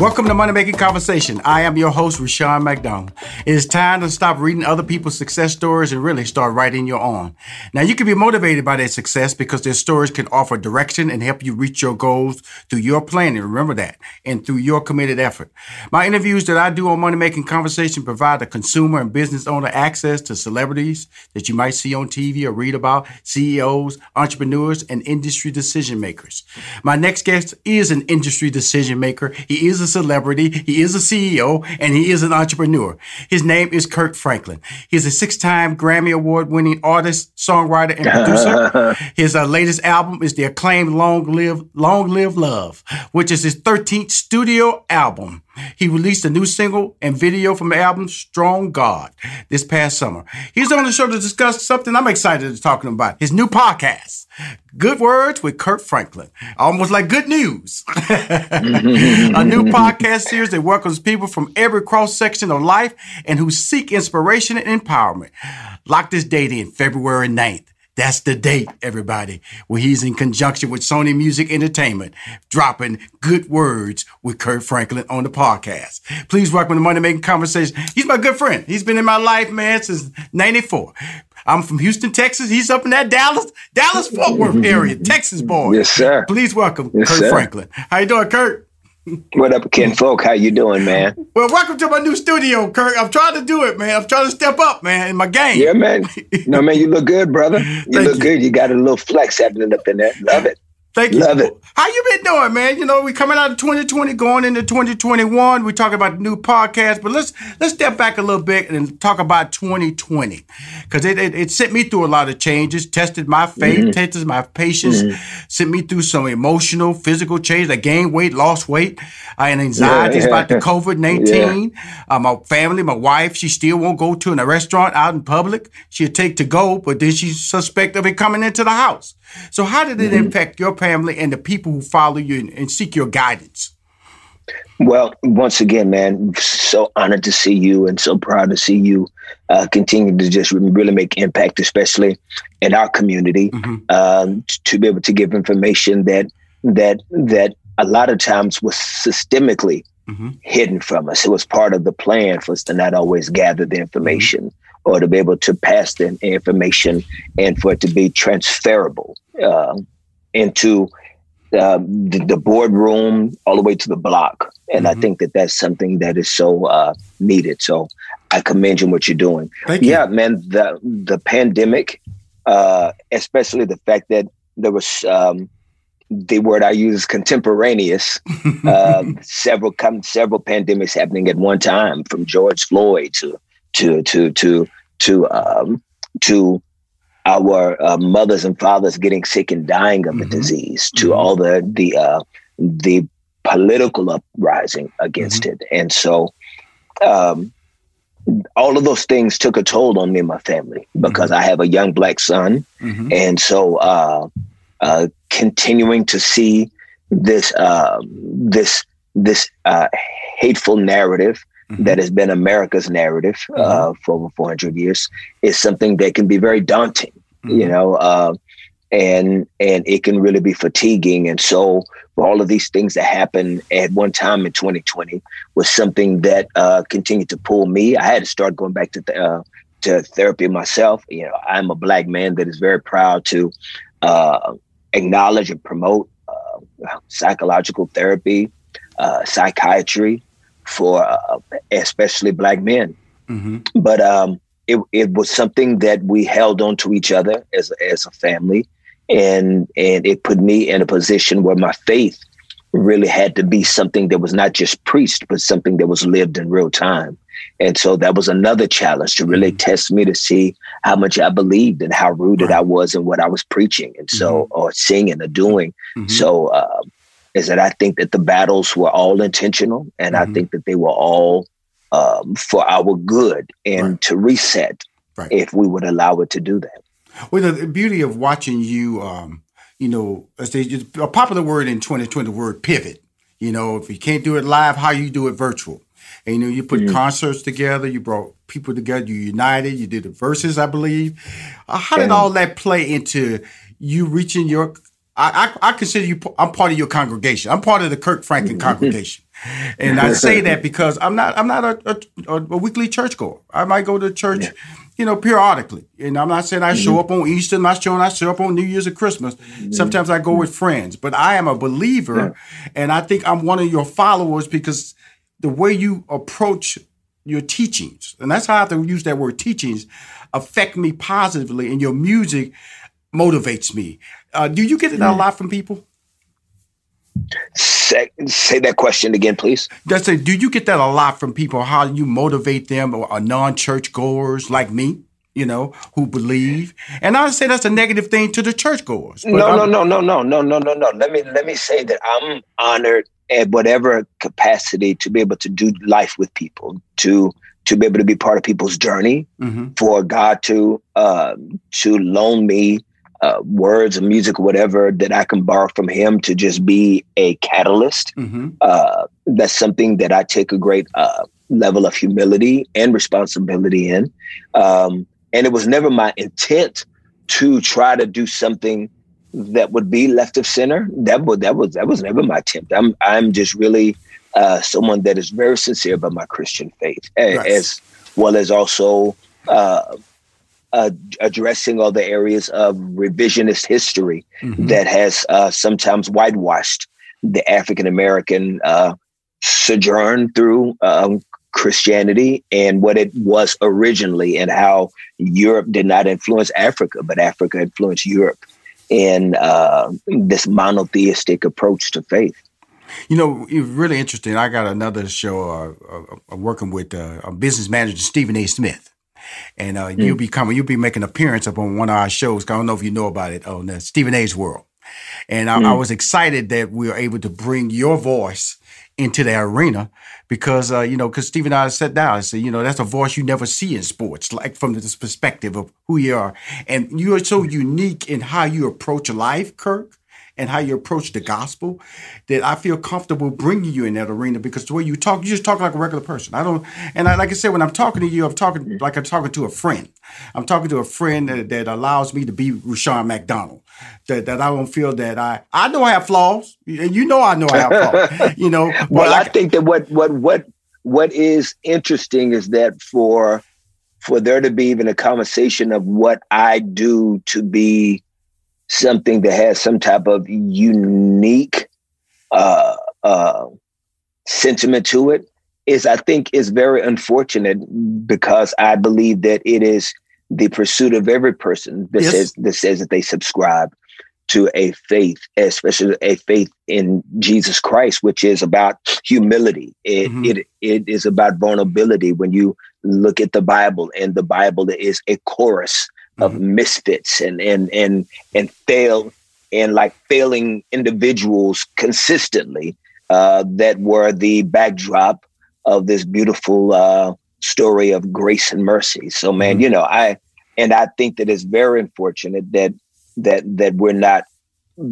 Welcome to Money Making Conversation. I am your host, Rushion McDonald. It is time to stop reading other people's success stories and really start writing your own. Now, you can be motivated by their success because their stories can offer direction and help you reach your goals through your planning. Remember that. And through your committed effort. My interviews that I do on Money Making Conversation provide the consumer and business owner access to celebrities that you might see on TV or read about, CEOs, entrepreneurs, and industry decision makers. My next guest is an industry decision maker. He is a celebrity, he is a CEO, and he is an entrepreneur. His name is Kirk Franklin. He's a six-time Grammy Award-winning artist, songwriter, and producer. his uh, latest album is the acclaimed "Long Live Long Live Love," which is his 13th studio album. He released a new single and video from the album Strong God this past summer. He's on the show to discuss something I'm excited to talking about his new podcast, Good Words with Kirk Franklin. Almost like good news. a new podcast series that welcomes people from every cross section of life and who seek inspiration and empowerment. Lock this date in February 9th. That's the date, everybody, where he's in conjunction with Sony Music Entertainment, dropping good words with Kirk Franklin on the podcast. Please welcome the Money Making Conversation. He's my good friend. He's been in my life, man, since 94. I'm from Houston, Texas. He's up in that Dallas, Dallas Fort Worth area, Texas boy. Yes, sir. Please welcome Yes, Kirk sir. Franklin. How you doing, Kirk? What up, Ken Folk? How you doing, man? Well, welcome to my new studio, Kirk. I'm trying to do it, man. I'm trying to step up, man, in my game. Yeah, man. No, man, you look good, brother. You Thank look you. good. You got a little flex happening up in there. Love it. Thank you. Love it. How you been doing, man? You know, we coming out of 2020, going into 2021. We talking about the new podcast, but let's let's step back a little bit and talk about 2020 because it, it it sent me through a lot of changes, tested my faith, Mm-hmm. tested my patience, sent me through some emotional, physical change. I gained weight, lost weight, uh, and anxieties Yeah. about the COVID 19. Uh, my family, my wife, she still won't go to a restaurant out in public. She'll take to go, but then she's suspect of it coming into the house. So, how did it Mm-hmm. impact your family and the people who follow you and, and seek your guidance? Well, once again, man, so honored to see you and so proud to see you uh, continue to just really make impact, especially in our community, um, t- to be able to give information that that that a lot of times was systemically hidden from us. It was part of the plan for us to not always gather the information or to be able to pass the information and for it to be transferable. Uh, into uh, the, the boardroom all the way to the block. And mm-hmm. I think that that's something that is so uh, needed. So I commend you on what you're doing. Thank yeah, you. man. The the pandemic, uh, especially the fact that there was um, the word I use is contemporaneous. um, several come several pandemics happening at one time, from George Floyd to to to to to um, to our uh, mothers and fathers getting sick and dying of mm-hmm. the disease, to mm-hmm. all the the uh, the political uprising against mm-hmm. it, and so um, all of those things took a toll on me and my family because mm-hmm. I have a young black son, mm-hmm. and so uh, uh, continuing to see this uh, this this uh, hateful narrative mm-hmm. that has been America's narrative uh, mm-hmm. for over 400 years is something that can be very daunting, mm-hmm. you know, uh, and and it can really be fatiguing. And so, for all of these things that happened at one time in 2020 was something that uh, continued to pull me. I had to start going back to th- uh, to therapy myself. You know, I'm a black man that is very proud to uh, acknowledge and promote uh, psychological therapy, uh, psychiatry, for uh, especially black men. Mm-hmm. But um, it, it was something that we held on to each other as, as a family. And, and it put me in a position where my faith really had to be something that was not just preached, but something that was lived in real time. And so that was another challenge to really mm-hmm. test me to see how much I believed and how rooted right. I was in what I was preaching. And so, mm-hmm. or singing or doing. Mm-hmm. So, uh, is that I think that the battles were all intentional and mm-hmm. I think that they were all um, for our good and right. to reset right. if we would allow it to do that. Well, the beauty of watching you, um, you know, a popular word in 2020, the word pivot. You know, if you can't do it live, how you do it virtual. And you know, you put mm-hmm. concerts together, you brought people together, you united, you did the verses, I believe. Uh, how did all that play into you reaching your I, I, I, consider you. I'm part of your congregation. I'm part of the Kirk Franklin congregation, and I say that because I'm not. I'm not a, a, a weekly churchgoer. I might go to church, yeah. you know, periodically. And I'm not saying I mm-hmm. show up on Easter. I'm not showing I show up on New Year's or Christmas. Mm-hmm. Sometimes I go with friends, but I am a believer, yeah. and I think I'm one of your followers because the way you approach your teachings, and that's how I have to use that word teachings, affect me positively, and your music motivates me. Uh, do you get it a lot from people? Say, say that question again, please. That's a, do you get that a lot from people? How you motivate them or, or non-church goers like me? you know, who believe. And I say that's a negative thing to the churchgoers. No, I'm, no, no, no, no, no, no, no, no. Let me let me say that I'm honored at whatever capacity to be able to do life with people, to to be able to be part of people's journey, mm-hmm. for God to uh, to loan me uh, words or music or whatever that I can borrow from him to just be a catalyst. Mm-hmm. Uh, that's something that I take a great uh, level of humility and responsibility in. Um, and it was never my intent to try to do something that would be left of center. That was that was that was never my attempt. I'm I'm just really uh, someone that is very sincere about my Christian faith, as, as well as also uh, uh, addressing all the areas of revisionist history mm-hmm. that has uh, sometimes whitewashed the African American uh, sojourn through um, Christianity and what it was originally, and how Europe did not influence Africa, but Africa influenced Europe in uh, this monotheistic approach to faith. You know, it's really interesting. I got another show uh, uh, working with a business manager, Stephen A. Smith and uh, mm. you'll be coming, you'll be making an appearance up on one of our shows. I don't know if you know about it on uh, Stephen A's World. And I, mm. I, was excited that we were able to bring your voice into the arena because, uh, you know, because Stephen and I sat down and said, you know, that's a voice you never see in sports, like from this perspective of who you are. And you are so unique in how you approach life, Kirk and how you approach the gospel that I feel comfortable bringing you in that arena because the way you talk, you just talk like a regular person. I don't, and I, like I said, when I'm talking to you, I'm talking mm-hmm. like I'm talking to a friend. I'm talking to a friend that, that allows me to be Rushion McDonald. That, that I don't feel that I I know I have flaws, and you know I know I have flaws. you know, well, I, I think that what what what what is interesting is that for for there to be even a conversation of what I do to be something that has some type of unique uh, uh, sentiment to it is I think is very unfortunate because I believe that it is the pursuit of every person that yes. says that says that they subscribe to a faith, especially a faith in Jesus Christ, which is about humility. It, mm-hmm. it it is about vulnerability. When you look at the Bible, and the Bible is a chorus of mm-hmm. misfits and and and and fail and like failing individuals consistently uh, that were the backdrop of this beautiful uh, story of grace and mercy. So, man, mm-hmm. you know, I and I think that it's very unfortunate that that that we're not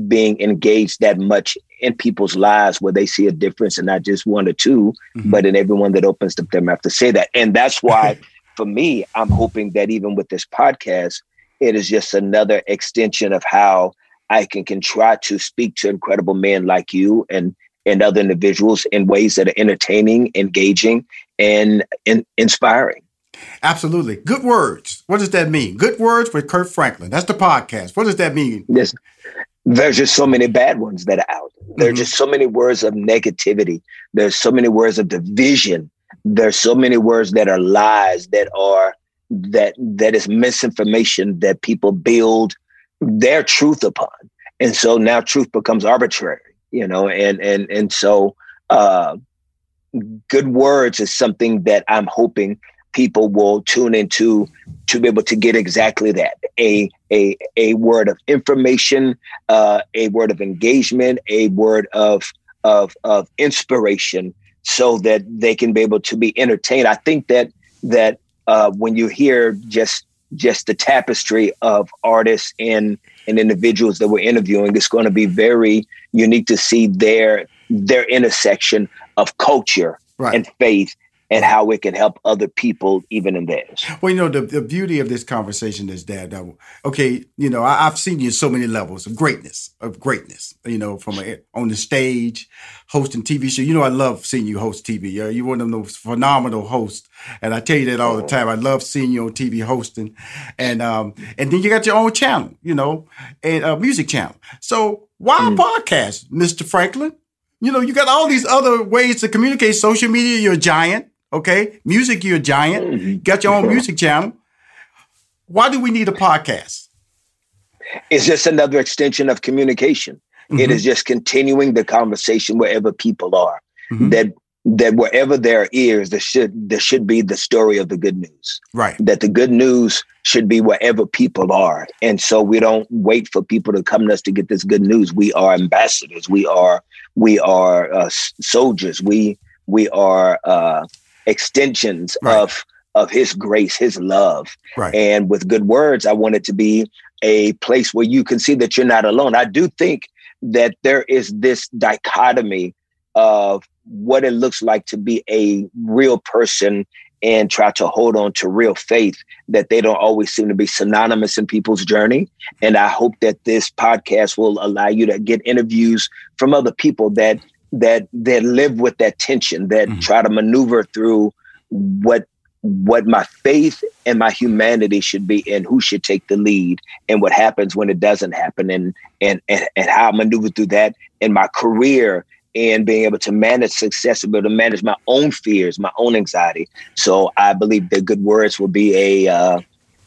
being engaged that much in people's lives where they see a difference and not just one or 2 mm-hmm. but in everyone that opens up their mouth to say that. And that's why, for me, I'm hoping that even with this podcast, it is just another extension of how I can, can try to speak to incredible men like you and and other individuals in ways that are entertaining, engaging, and, and inspiring. Absolutely. Good words. What does that mean? Good words with Kirk Franklin. That's the podcast. What does that mean? Yes. There's just so many bad ones that are out. There are mm-hmm. just so many words of negativity. There's so many words of division. There's so many words that are lies that are that that is misinformation that people build their truth upon. And so now truth becomes arbitrary, you know, and and and so uh good words is something that I'm hoping people will tune into to be able to get exactly that a a a word of information uh, a word of engagement a word of of of inspiration so that they can be able to be entertained i think that that uh, when you hear just just the tapestry of artists and and individuals that we're interviewing it's going to be very unique to see their their intersection of culture right. and faith and how it can help other people even in theirs. Well, you know, the, the beauty of this conversation is that, okay, you know, I, have seen you so many levels of greatness, of greatness, you know, from a, on the stage, hosting TV show. You know, I love seeing you host TV. You're, you're one of those phenomenal hosts. And I tell you that all the time. I love seeing you on TV hosting. And, um, and then you got your own channel, you know, and a music channel. So why mm. a podcast, Mr. Franklin? You know, you got all these other ways to communicate. Social media, you're a giant Okay, music, you're a giant. Mm-hmm. Got your own music channel. Why do we need a podcast? It's just another extension of communication. Mm-hmm. It is just continuing the conversation wherever people are. Mm-hmm. That that wherever there are ears, there should there should be the story of the good news. Right. That the good news should be wherever people are, and so we don't wait for people to come to us to get this good news. We are ambassadors. We are we are uh, soldiers. We we are uh, extensions right. of of his grace, his love. Right. And with good words, I want it to be a place where you can see that you're not alone. I do think that there is this dichotomy of what it looks like to be a real person and try to hold on to real faith that they don't always seem to be synonymous in people's journey. And I hope that this podcast will allow you to get interviews from other people that that that live with that tension, that mm-hmm. try to maneuver through what what my faith and my humanity should be and who should take the lead and what happens when it doesn't happen and and and, and how I maneuver through that in my career and being able to manage success, be able to manage my own fears, my own anxiety. So I believe the good words will be a uh,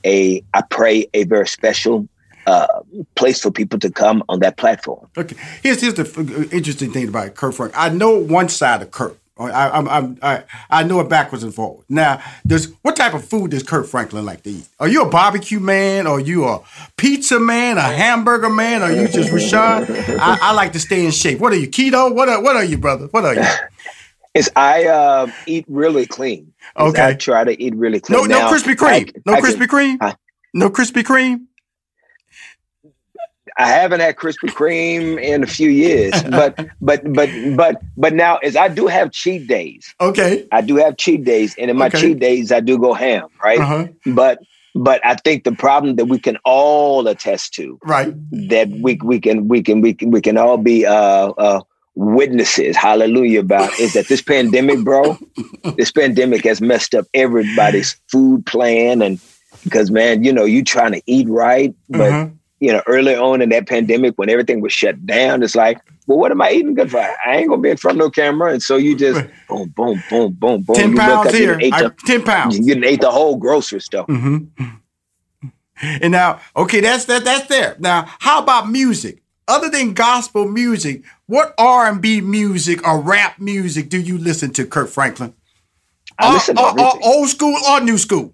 a I pray a very special uh, place for people to come on that platform. Okay, here's here's the interesting thing about Kirk Frank. I know one side of Kirk. I, I, I, I know it backwards and forwards. Now, does what type of food does Kirk Franklin like to eat? Are you a barbecue man? Are you a pizza man? A hamburger man? Or are you just Rushion? I, I like to stay in shape. What are you, keto? What are, what are you, brother? What are you? Is I uh, eat really clean. Okay. I try to eat really clean. No, now, no Krispy Kreme. I, no I Krispy Kreme. no Krispy Kreme. I haven't had Krispy Kreme in a few years, but but but but but now as I do have cheat days. Okay. I do have cheat days, and in my okay. cheat days, I do go ham, right? Uh-huh. But but I think the problem that we can all attest to, right? That we we can we can we can we can all be uh, uh, witnesses, hallelujah, about is that this pandemic, bro, this pandemic has messed up everybody's food plan and because man, you know, you trying to eat right, but uh-huh you know, early on in that pandemic when everything was shut down, it's like, well, what am I eating good for? I ain't gonna be in front of no camera. And so you just boom, boom, boom, boom, boom. 10 you pounds here. I, the, 10 pounds. You ate the whole grocery store. Mm-hmm. And now, okay, that's that that's there. Now, how about music? Other than gospel music, what R and B music or rap music do you listen to, Kirk Franklin? I listen to or, everything. or old school or new school?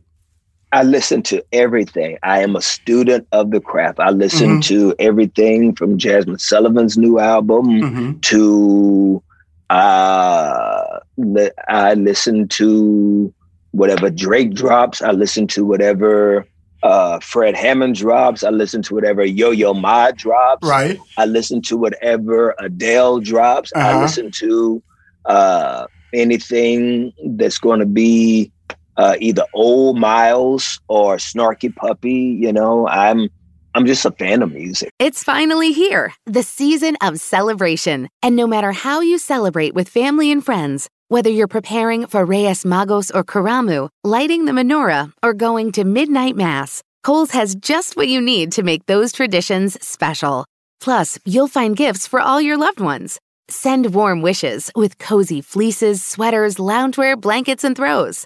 I listen to everything. I am a student of the craft. I listen Mhm. to everything from Jazmine Sullivan's new album Mm-hmm. to uh li- I listen to whatever Drake drops. I listen to whatever uh Fred Hammond drops. I listen to whatever Yo Yo Ma drops. Right. I listen to whatever Adele drops. I Uh-huh. listen to uh, anything that's going to be uh, either old Miles or Snarky Puppy. You know, I'm I'm just a fan of music. It's finally here, the season of celebration. And no matter how you celebrate with family and friends, whether you're preparing for Reyes Magos or Karamu, lighting the menorah, or going to midnight mass, Kohl's has just what you need to make those traditions special. Plus, you'll find gifts for all your loved ones. Send warm wishes with cozy fleeces, sweaters, loungewear, blankets, and throws.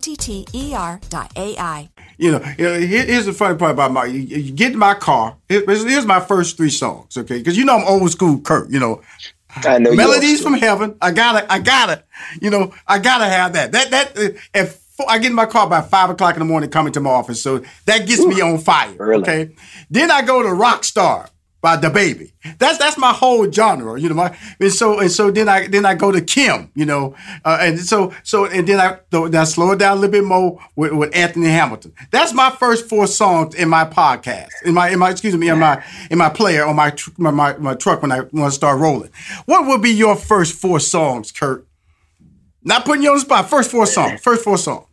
T T E R dot AI. You know, you know, here's the funny part about my. You, you get in my car. Here- Here's, here's my first three songs, okay? Because you know I'm old school, Kirk. You know, I know melodies awesome. from heaven. I gotta, I gotta. You know, I gotta have that. That that. Uh, if I get in my car by five o'clock in the morning, coming to my office, so that gets me on fire. Early. Okay. Then I go to Rockstar by DaBaby. That's that's my whole genre, you know. My and so and so then I then I go to Kim, you know, uh, and so so and then I I slow it down a little bit more with, with Anthony Hamilton. That's my first four songs in my podcast, in my in my excuse me in my in my player on my tr- my, my, my truck when I want to start rolling. What would be your first four songs, Kirk? Not putting you on the spot. First four songs. First four songs.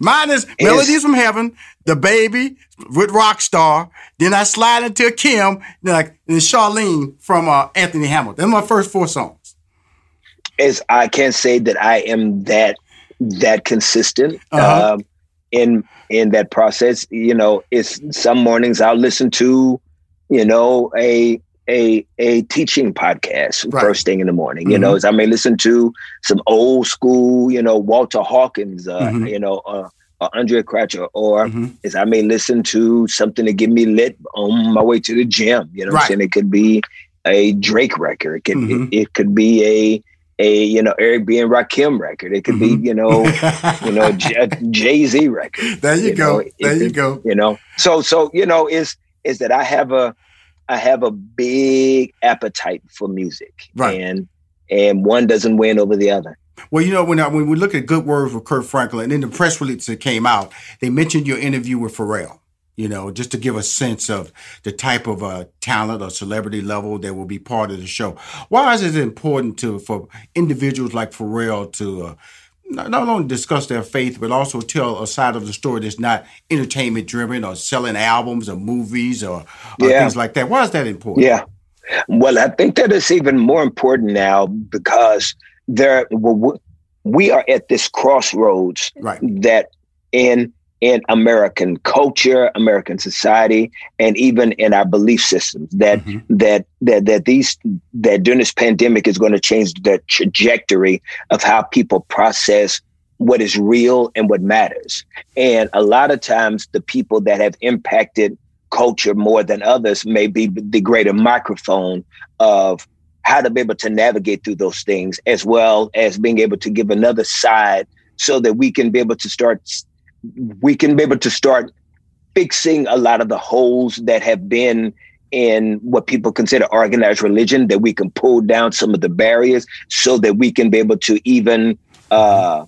Mine is Melodies from Heaven, DaBaby with Rockstar. Then I slide into Kim, then like then Charlene from uh, Anthony Hamilton. Those are my first four songs. is I can't say that I am that that consistent Uh-huh. um, in in that process. You know, it's some mornings I'll listen to, you know, a a a teaching podcast Right. first thing in the morning. You know, as I may listen to some old school, you know, Walter Hawkins, uh, Mhm. you know, uh, or Andraé Crouch, or Mhm. as I may listen to something to get me lit on my way to the gym. You know, Right. I'm saying it could be a Drake record. It could it, it could be a a you know Eric B and Rakim record. It could be you know you know Jay Z record. Mm-hmm. there you, you go. know, there you could- go. You know, so so you know is is that I have a I have a big appetite for music, Right. and and one doesn't win over the other. Well, you know, when I, when we look at good words with Kirk Franklin, and in the press release that came out, they mentioned your interview with Pharrell. You know, just to give a sense of the type of uh, talent or celebrity level that will be part of the show. Why is it important to for individuals like Pharrell to uh, not, not only discuss their faith, but also tell a side of the story that's not entertainment driven or selling albums or movies or, or yeah. things like that. Why is that important? Yeah. Well, I think that it's even more important now because there we are at this crossroads right. that in in American culture, American society, and even in our belief systems that mm-hmm. that that that these that during this pandemic is going to change the trajectory of how people process what is real and what matters. And a lot of times the people that have impacted culture more than others may be the greater microphone of how to be able to navigate through those things as well as being able to give another side so that we can be able to start we can be able to start fixing a lot of the holes that have been in what people consider organized religion, that we can pull down some of the barriers so that we can be able to even uh,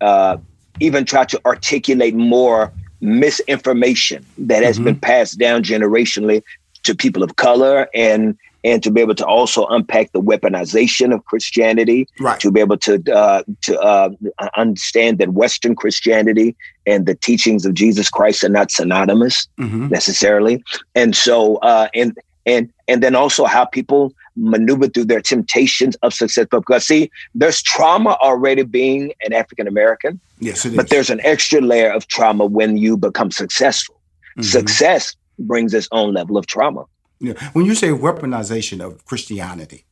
uh, even try to articulate more misinformation that has mm-hmm. been passed down generationally to people of color and and to be able to also unpack the weaponization of Christianity, right. to be able to uh, to uh, understand that Western Christianity and the teachings of Jesus Christ are not synonymous mm-hmm. necessarily, and so uh, and and and then also how people maneuver through their temptations of success. Because see, there's trauma already being an African American, yes, but there's an extra layer of trauma when you become successful. Mm-hmm. Success brings its own level of trauma. Yeah. When you say weaponization of Christianity,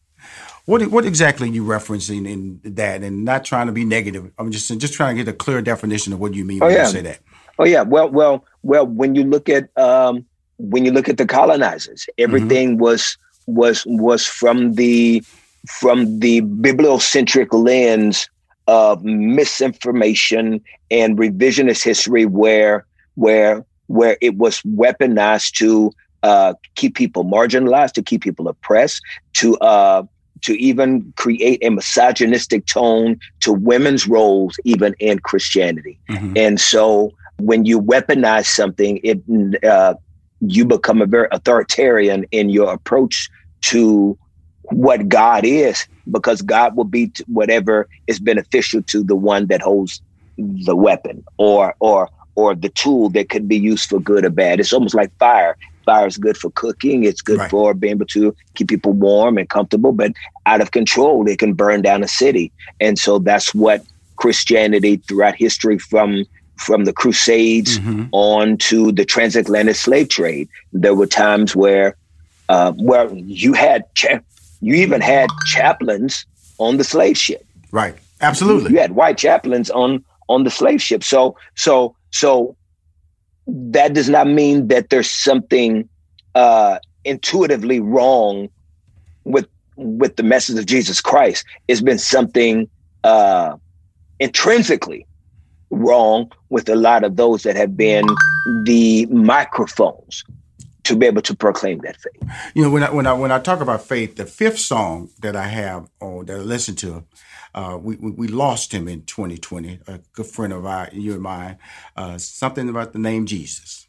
what what exactly are you referencing in that? And not trying to be negative. I'm just just trying to get a clear definition of what you mean oh, when yeah. you say that. Oh yeah. Well, well, well. When you look at um, when you look at the colonizers, everything mm-hmm. was was was from the from the bibliocentric lens of misinformation and revisionist history, where where where it was weaponized to uh, keep people marginalized, to keep people oppressed, to uh, to even create a misogynistic tone to women's roles, even in Christianity. Mm-hmm. And so, when you weaponize something, it uh, you become a very authoritarian in your approach to what God is, because God will be whatever is beneficial to the one that holds the weapon, or or or the tool that could be used for good or bad. It's almost like fire. Fire is good for cooking. It's good right. for being able to keep people warm and comfortable, but out of control, it can burn down a city. And so that's what Christianity throughout history from from the Crusades mm-hmm. on to the transatlantic slave trade. There were times where uh, where you had cha- you even had chaplains on the slave ship. Right. Absolutely. You had white chaplains on on the slave ship. So so so that does not mean that there's something uh, intuitively wrong with with the message of Jesus Christ. It's been something uh, intrinsically wrong with a lot of those that have been the microphones to be able to proclaim that faith. You know, when I when I when I talk about faith, the fifth song that I have or that I listen to uh, we, we, we lost him in 2020. A good friend of ours, you and mine. Uh, something about the name Jesus,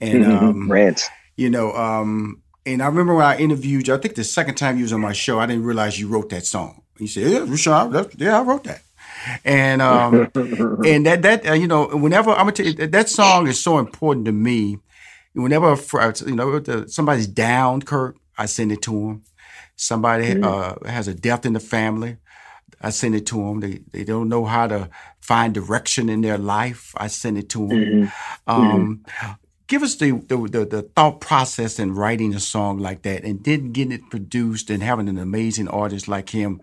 and mm-hmm. um, Rance. You know, um, and I remember when I interviewed you. I think the second time you was on my show, I didn't realize you wrote that song. He said, "Yeah, Rushion, yeah, I wrote that." And um, and that that uh, you know, whenever I'm gonna tell you, that song is so important to me. Whenever you know somebody's down, Kurt, I send it to him. Somebody mm-hmm. uh, has a death in the family, I send it to them. They they don't know how to find direction in their life. I send it to them. Mm-hmm. Um, mm-hmm. Give us the, the, the the thought process in writing a song like that, and then getting it produced and having an amazing artist like him,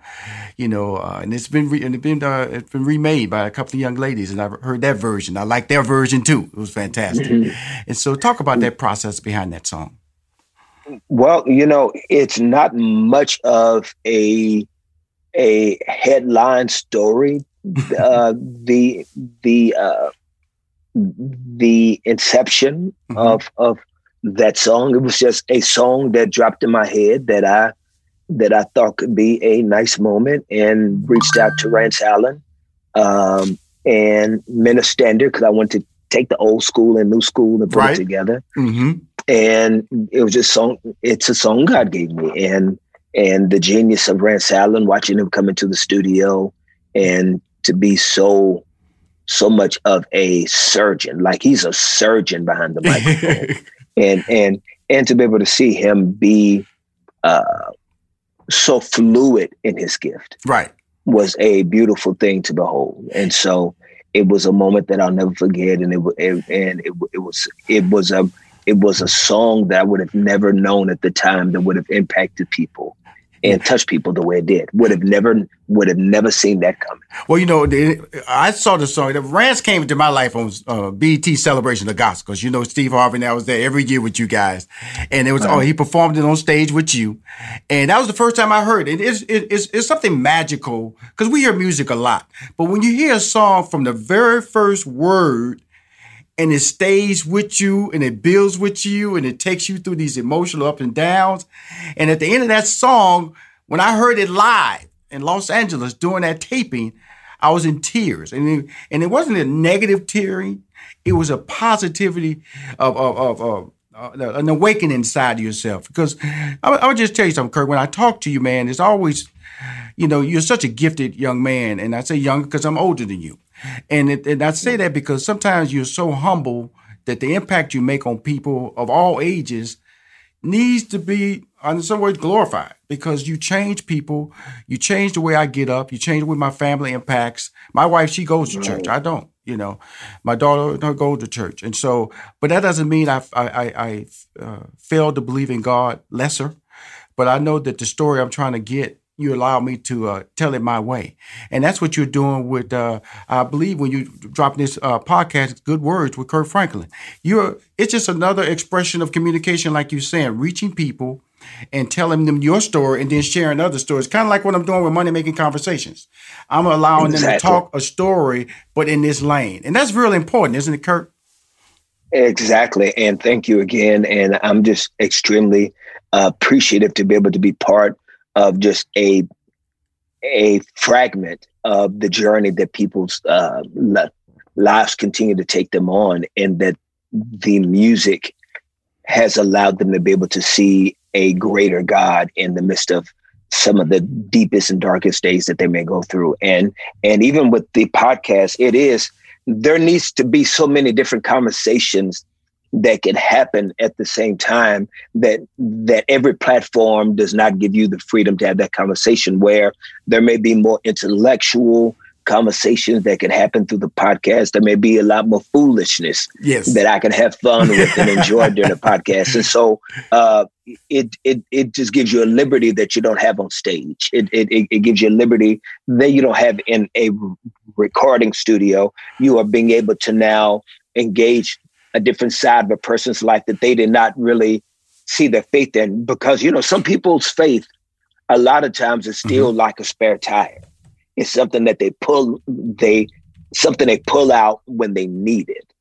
you know. Uh, and it's been re- and it's been uh, it's been remade by a couple of young ladies, and I've heard that version. I like their version too. It was fantastic. Mm-hmm. And so, talk about that process behind that song. Well, you know, it's not much of a a headline story. uh, the the uh, the inception mm-hmm. of of that song. It was just a song that dropped in my head that I that I thought could be a nice moment, and reached out to Rance Allen um, and Minister because I wanted to take the old school and new school and put right. it together. Mm-hmm. And it was just song. It's a song God gave me, and and the genius of Rance Allen, watching him come into the studio and to be so so much of a surgeon. Like he's a surgeon behind the microphone. and and and to be able to see him be uh, so fluid in his gift. Right. Was a beautiful thing to behold. And so it was a moment that I'll never forget. And it, it and it, it was it was a it was a song that I would have never known at the time that would have impacted people and touch people the way it did. Would have never would have never seen that coming. Well, you know, I saw the song. The Rance came into my life on uh, BET Celebration of Gospel you know Steve Harvey. And I was there every year with you guys, and it was uh-huh. oh he performed it on stage with you, and that was the first time I heard it. It's it's, it's something magical because we hear music a lot, but when you hear a song from the very first word and it stays with you and it builds with you and it takes you through these emotional up and downs. And at the end of that song, when I heard it live in Los Angeles during that taping, I was in tears. And it, and it wasn't a negative tearing, it was a positivity of, of, of, of uh, an awakening inside of yourself. Because I, I just tell you something, Kirk. When I talk to you, man, it's always, you know, you're such a gifted young man. And I say young because I'm older than you. And it, and I say that because sometimes you're so humble that the impact you make on people of all ages needs to be in some ways glorified because you change people, you change the way I get up, you change the way my family impacts. My wife, she goes to church. I don't. You know, my daughter don't go to church, and so, but that doesn't mean I I I, I uh, fail to believe in God lesser. But I know that the story I'm trying to get you allow me to uh, tell it my way. And that's what you're doing with, uh, I believe, when you drop this uh, podcast, Good Words with Kirk Franklin. You're, it's just another expression of communication, like you're saying, reaching people and telling them your story and then sharing other stories. Kind of like what I'm doing with Money Making Conversations. I'm allowing exactly. them to talk a story, but in this lane. And that's really important, isn't it, Kurt? Exactly. And thank you again. And I'm just extremely uh, appreciative to be able to be part of just a a fragment of the journey that people's uh, lives continue to take them on, and that the music has allowed them to be able to see a greater God in the midst of some of the deepest and darkest days that they may go through. And and even with the podcast, it is there needs to be so many different conversations that can happen at the same time that that every platform does not give you the freedom to have that conversation where there may be more intellectual conversations that can happen through the podcast. There may be a lot more foolishness yes. that I can have fun with and enjoy during the podcast. And so uh, it it it just gives you a liberty that you don't have on stage. It it it gives you a liberty that you don't have in a recording studio. You are being able to now engage a different side of a person's life that they did not really see their faith in. Because, you know, some people's faith, a lot of times, is still mm-hmm. like a spare tire. It's something that they pull, they, something they pull out when they need it.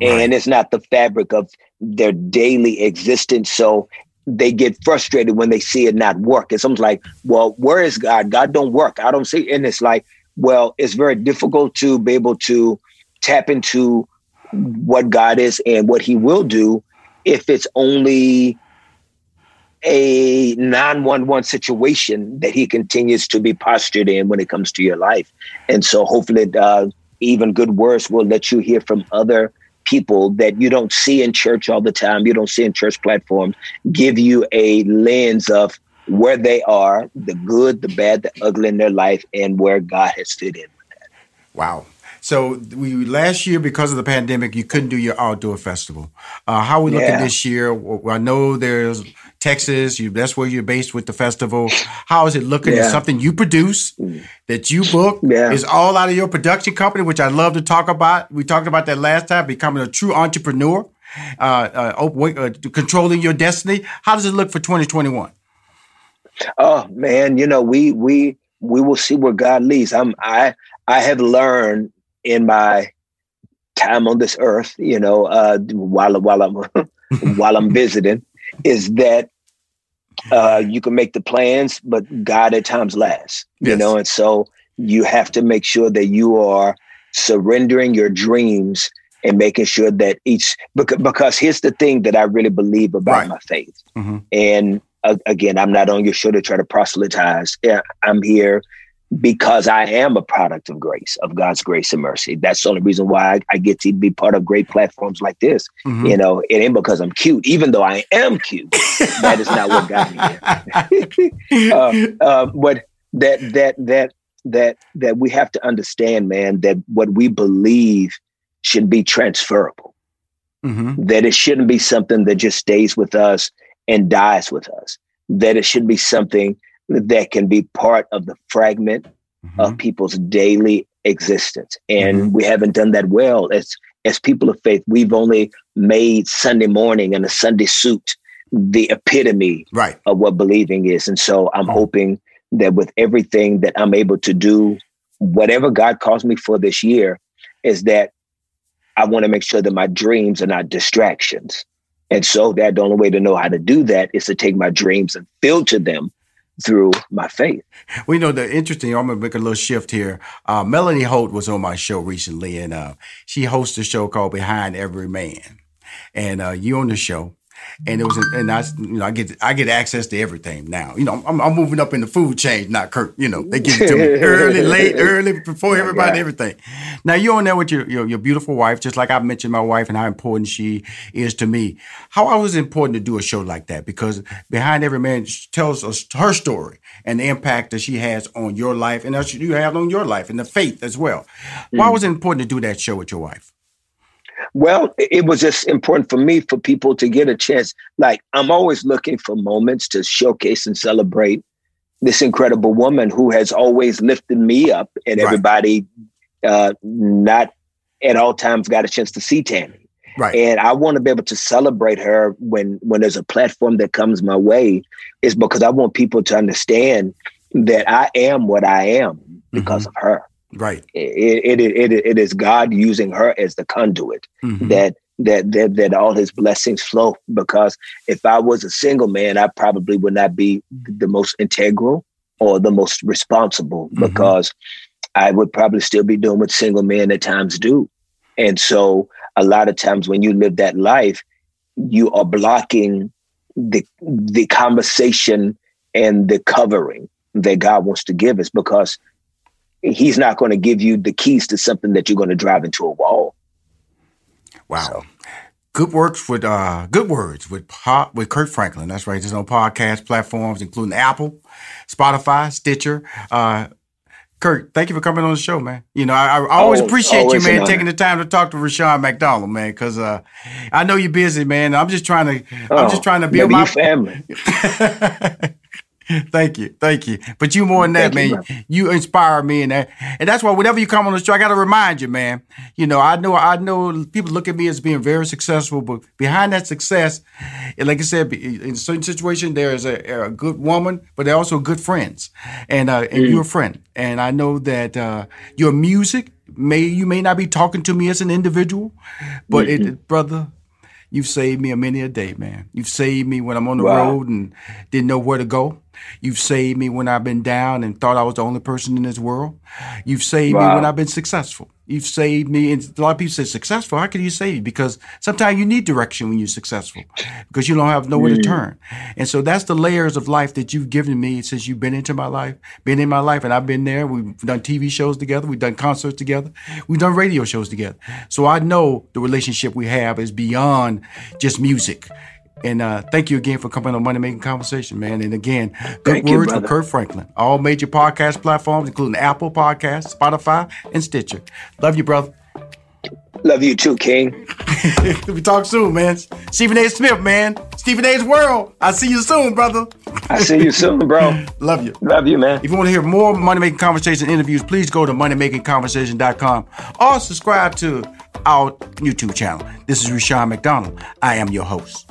Right. And it's not the fabric of their daily existence. So they get frustrated when they see it not work. It's almost like, well, where is God? God don't work. I don't see. And it's like, well, it's very difficult to be able to tap into what God is and what He will do if it's only a 911 situation that He continues to be postured in when it comes to your life. And so hopefully, uh, even good words will let you hear from other people that you don't see in church all the time, you don't see in church platforms, give you a lens of where they are, the good, the bad, the ugly in their life, and where God has fit in with that. Wow. So we last year because of the pandemic, you couldn't do your outdoor festival. Uh, how are we looking yeah. this year? I know there's Texas. You, that's where you're based with the festival. How is it looking? Yeah. Is something you produce that you book? Yeah. Is all out of your production company, which I love to talk about. We talked about that last time. Becoming a true entrepreneur, uh, uh, uh controlling your destiny. How does it look for 2021? Oh man, you know we we we will see where God leads. I'm I I have learned in my time on this earth, you know, uh, while while I'm while I'm visiting, is that uh, you can make the plans, but God at times lasts, you yes. know, and so you have to make sure that you are surrendering your dreams and making sure that each because, because here's the thing that I really believe about right. my faith, mm-hmm. and uh, again, I'm not on your show to try to proselytize. Yeah, I'm here because I am a product of grace, of God's grace and mercy. That's the only reason why I, I get to be part of great platforms like this. Mm-hmm. You know, it ain't because I'm cute, even though I am cute. that is not what got me here. uh, uh, but that that that that that we have to understand, man, that what we believe should be transferable. Mm-hmm. That it shouldn't be something that just stays with us and dies with us. That it should be something that can be part of the fragment mm-hmm. of people's daily existence. And mm-hmm. we haven't done that well as as people of faith. We've only made Sunday morning and a Sunday suit the epitome right. of what believing is. And so I'm mm-hmm. hoping that with everything that I'm able to do, whatever God calls me for this year, is that I want to make sure that my dreams are not distractions. And so that the only way to know how to do that is to take my dreams and filter them through my faith. We know the interesting. I'm gonna make a little shift here. Uh, Melanie Holt was on my show recently, and uh, she hosts a show called Behind Every Man. And uh, you on the show, and it was and I you know I get I get access to everything now. You know I'm, I'm moving up in the food chain, not Kirk. You know they give it to me early, late, early before everybody, everything. Now you're on there with your, your, your beautiful wife, just like I mentioned my wife and how important she is to me. How I was important to do a show like that? Because behind every man tells us her story and the impact that she has on your life and that you have on your life and the faith as well. Why mm. was it important to do that show with your wife? Well, it was just important for me for people to get a chance. Like, I'm always looking for moments to showcase and celebrate this incredible woman who has always lifted me up, and right. everybody uh, not at all times got a chance to see Tammy. Right. And I want to be able to celebrate her when when there's a platform that comes my way, is because I want people to understand that I am what I am because mm-hmm. of her. Right. It, it, it, it is God using her as the conduit mm-hmm. that, that, that, that all his blessings flow. Because if I was a single man, I probably would not be the most integral or the most responsible mm-hmm. because I would probably still be doing what single men at times do. And so a lot of times when you live that life, you are blocking the the conversation and the covering that God wants to give us because he's not going to give you the keys to something that you're going to drive into a wall. Wow. So. Good works with uh, good words with pop, with Kirk Franklin. That's right. It's on podcast platforms, including Apple, Spotify, Stitcher. Uh, Kirk, thank you for coming on the show, man. You know, I, I always oh, appreciate always you, man, taking the time to talk to Rushion McDonald, man, because uh, I know you're busy, man. I'm just trying to, oh, I'm just trying to build my family. thank you, thank you. But you more than that, man. You, you, inspire me, and that, and that's why whenever you come on the show, I got to remind you, man. You know, I know, I know, people look at me as being very successful, but behind that success, like I said, in certain situations, there is a, a, good woman, but they're also good friends, and uh, and mm. you're a friend, and I know that uh, your music may you may not be talking to me as an individual, but mm-hmm. it, brother, You've saved me a many a day, man. You've saved me when I'm on the wow. road and didn't know where to go. You've saved me when I've been down and thought I was the only person in this world. You've saved wow. me when I've been successful. You've saved me. And a lot of people say successful. How can you save you? Because sometimes you need direction when you're successful because you don't have nowhere mm. to turn. And so that's the layers of life that you've given me since you've been into my life, been in my life. And I've been there. We've done TV shows together. We've done concerts together. We've done radio shows together. So I know the relationship we have is beyond just music. And uh, thank you again for coming on Money Making Conversation, man. And again, good thank words you, for Kirk Franklin. All major podcast platforms, including Apple Podcasts, Spotify, and Stitcher. Love you, brother. Love you too, King. we talk soon, man. Stephen A. Smith, man. Stephen A's World. I see you soon, brother. I see you soon, bro. Love you. Love you, man. If you want to hear more Money Making Conversation interviews, please go to moneymakingconversation.com or subscribe to our YouTube channel. This is Rushion McDonald. I am your host.